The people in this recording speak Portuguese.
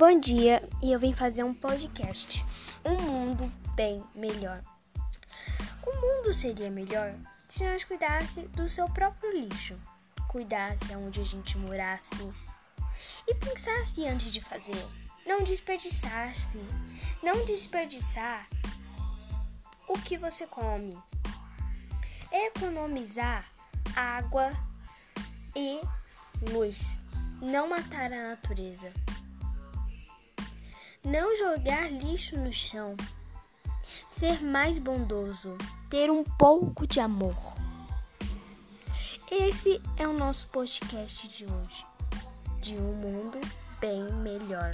Bom dia, e eu vim fazer um podcast. Um mundo bem melhor. O mundo seria melhor se nós cuidasse do seu próprio lixo, cuidasse aonde a gente morasse e pensasse antes de fazer. Não desperdiçasse, não desperdiçar o que você come. Economizar água e luz. Não matar a natureza. Não jogar lixo no chão. Ser mais bondoso. Ter um pouco de amor. Esse é o nosso podcast de hoje. De um mundo bem melhor.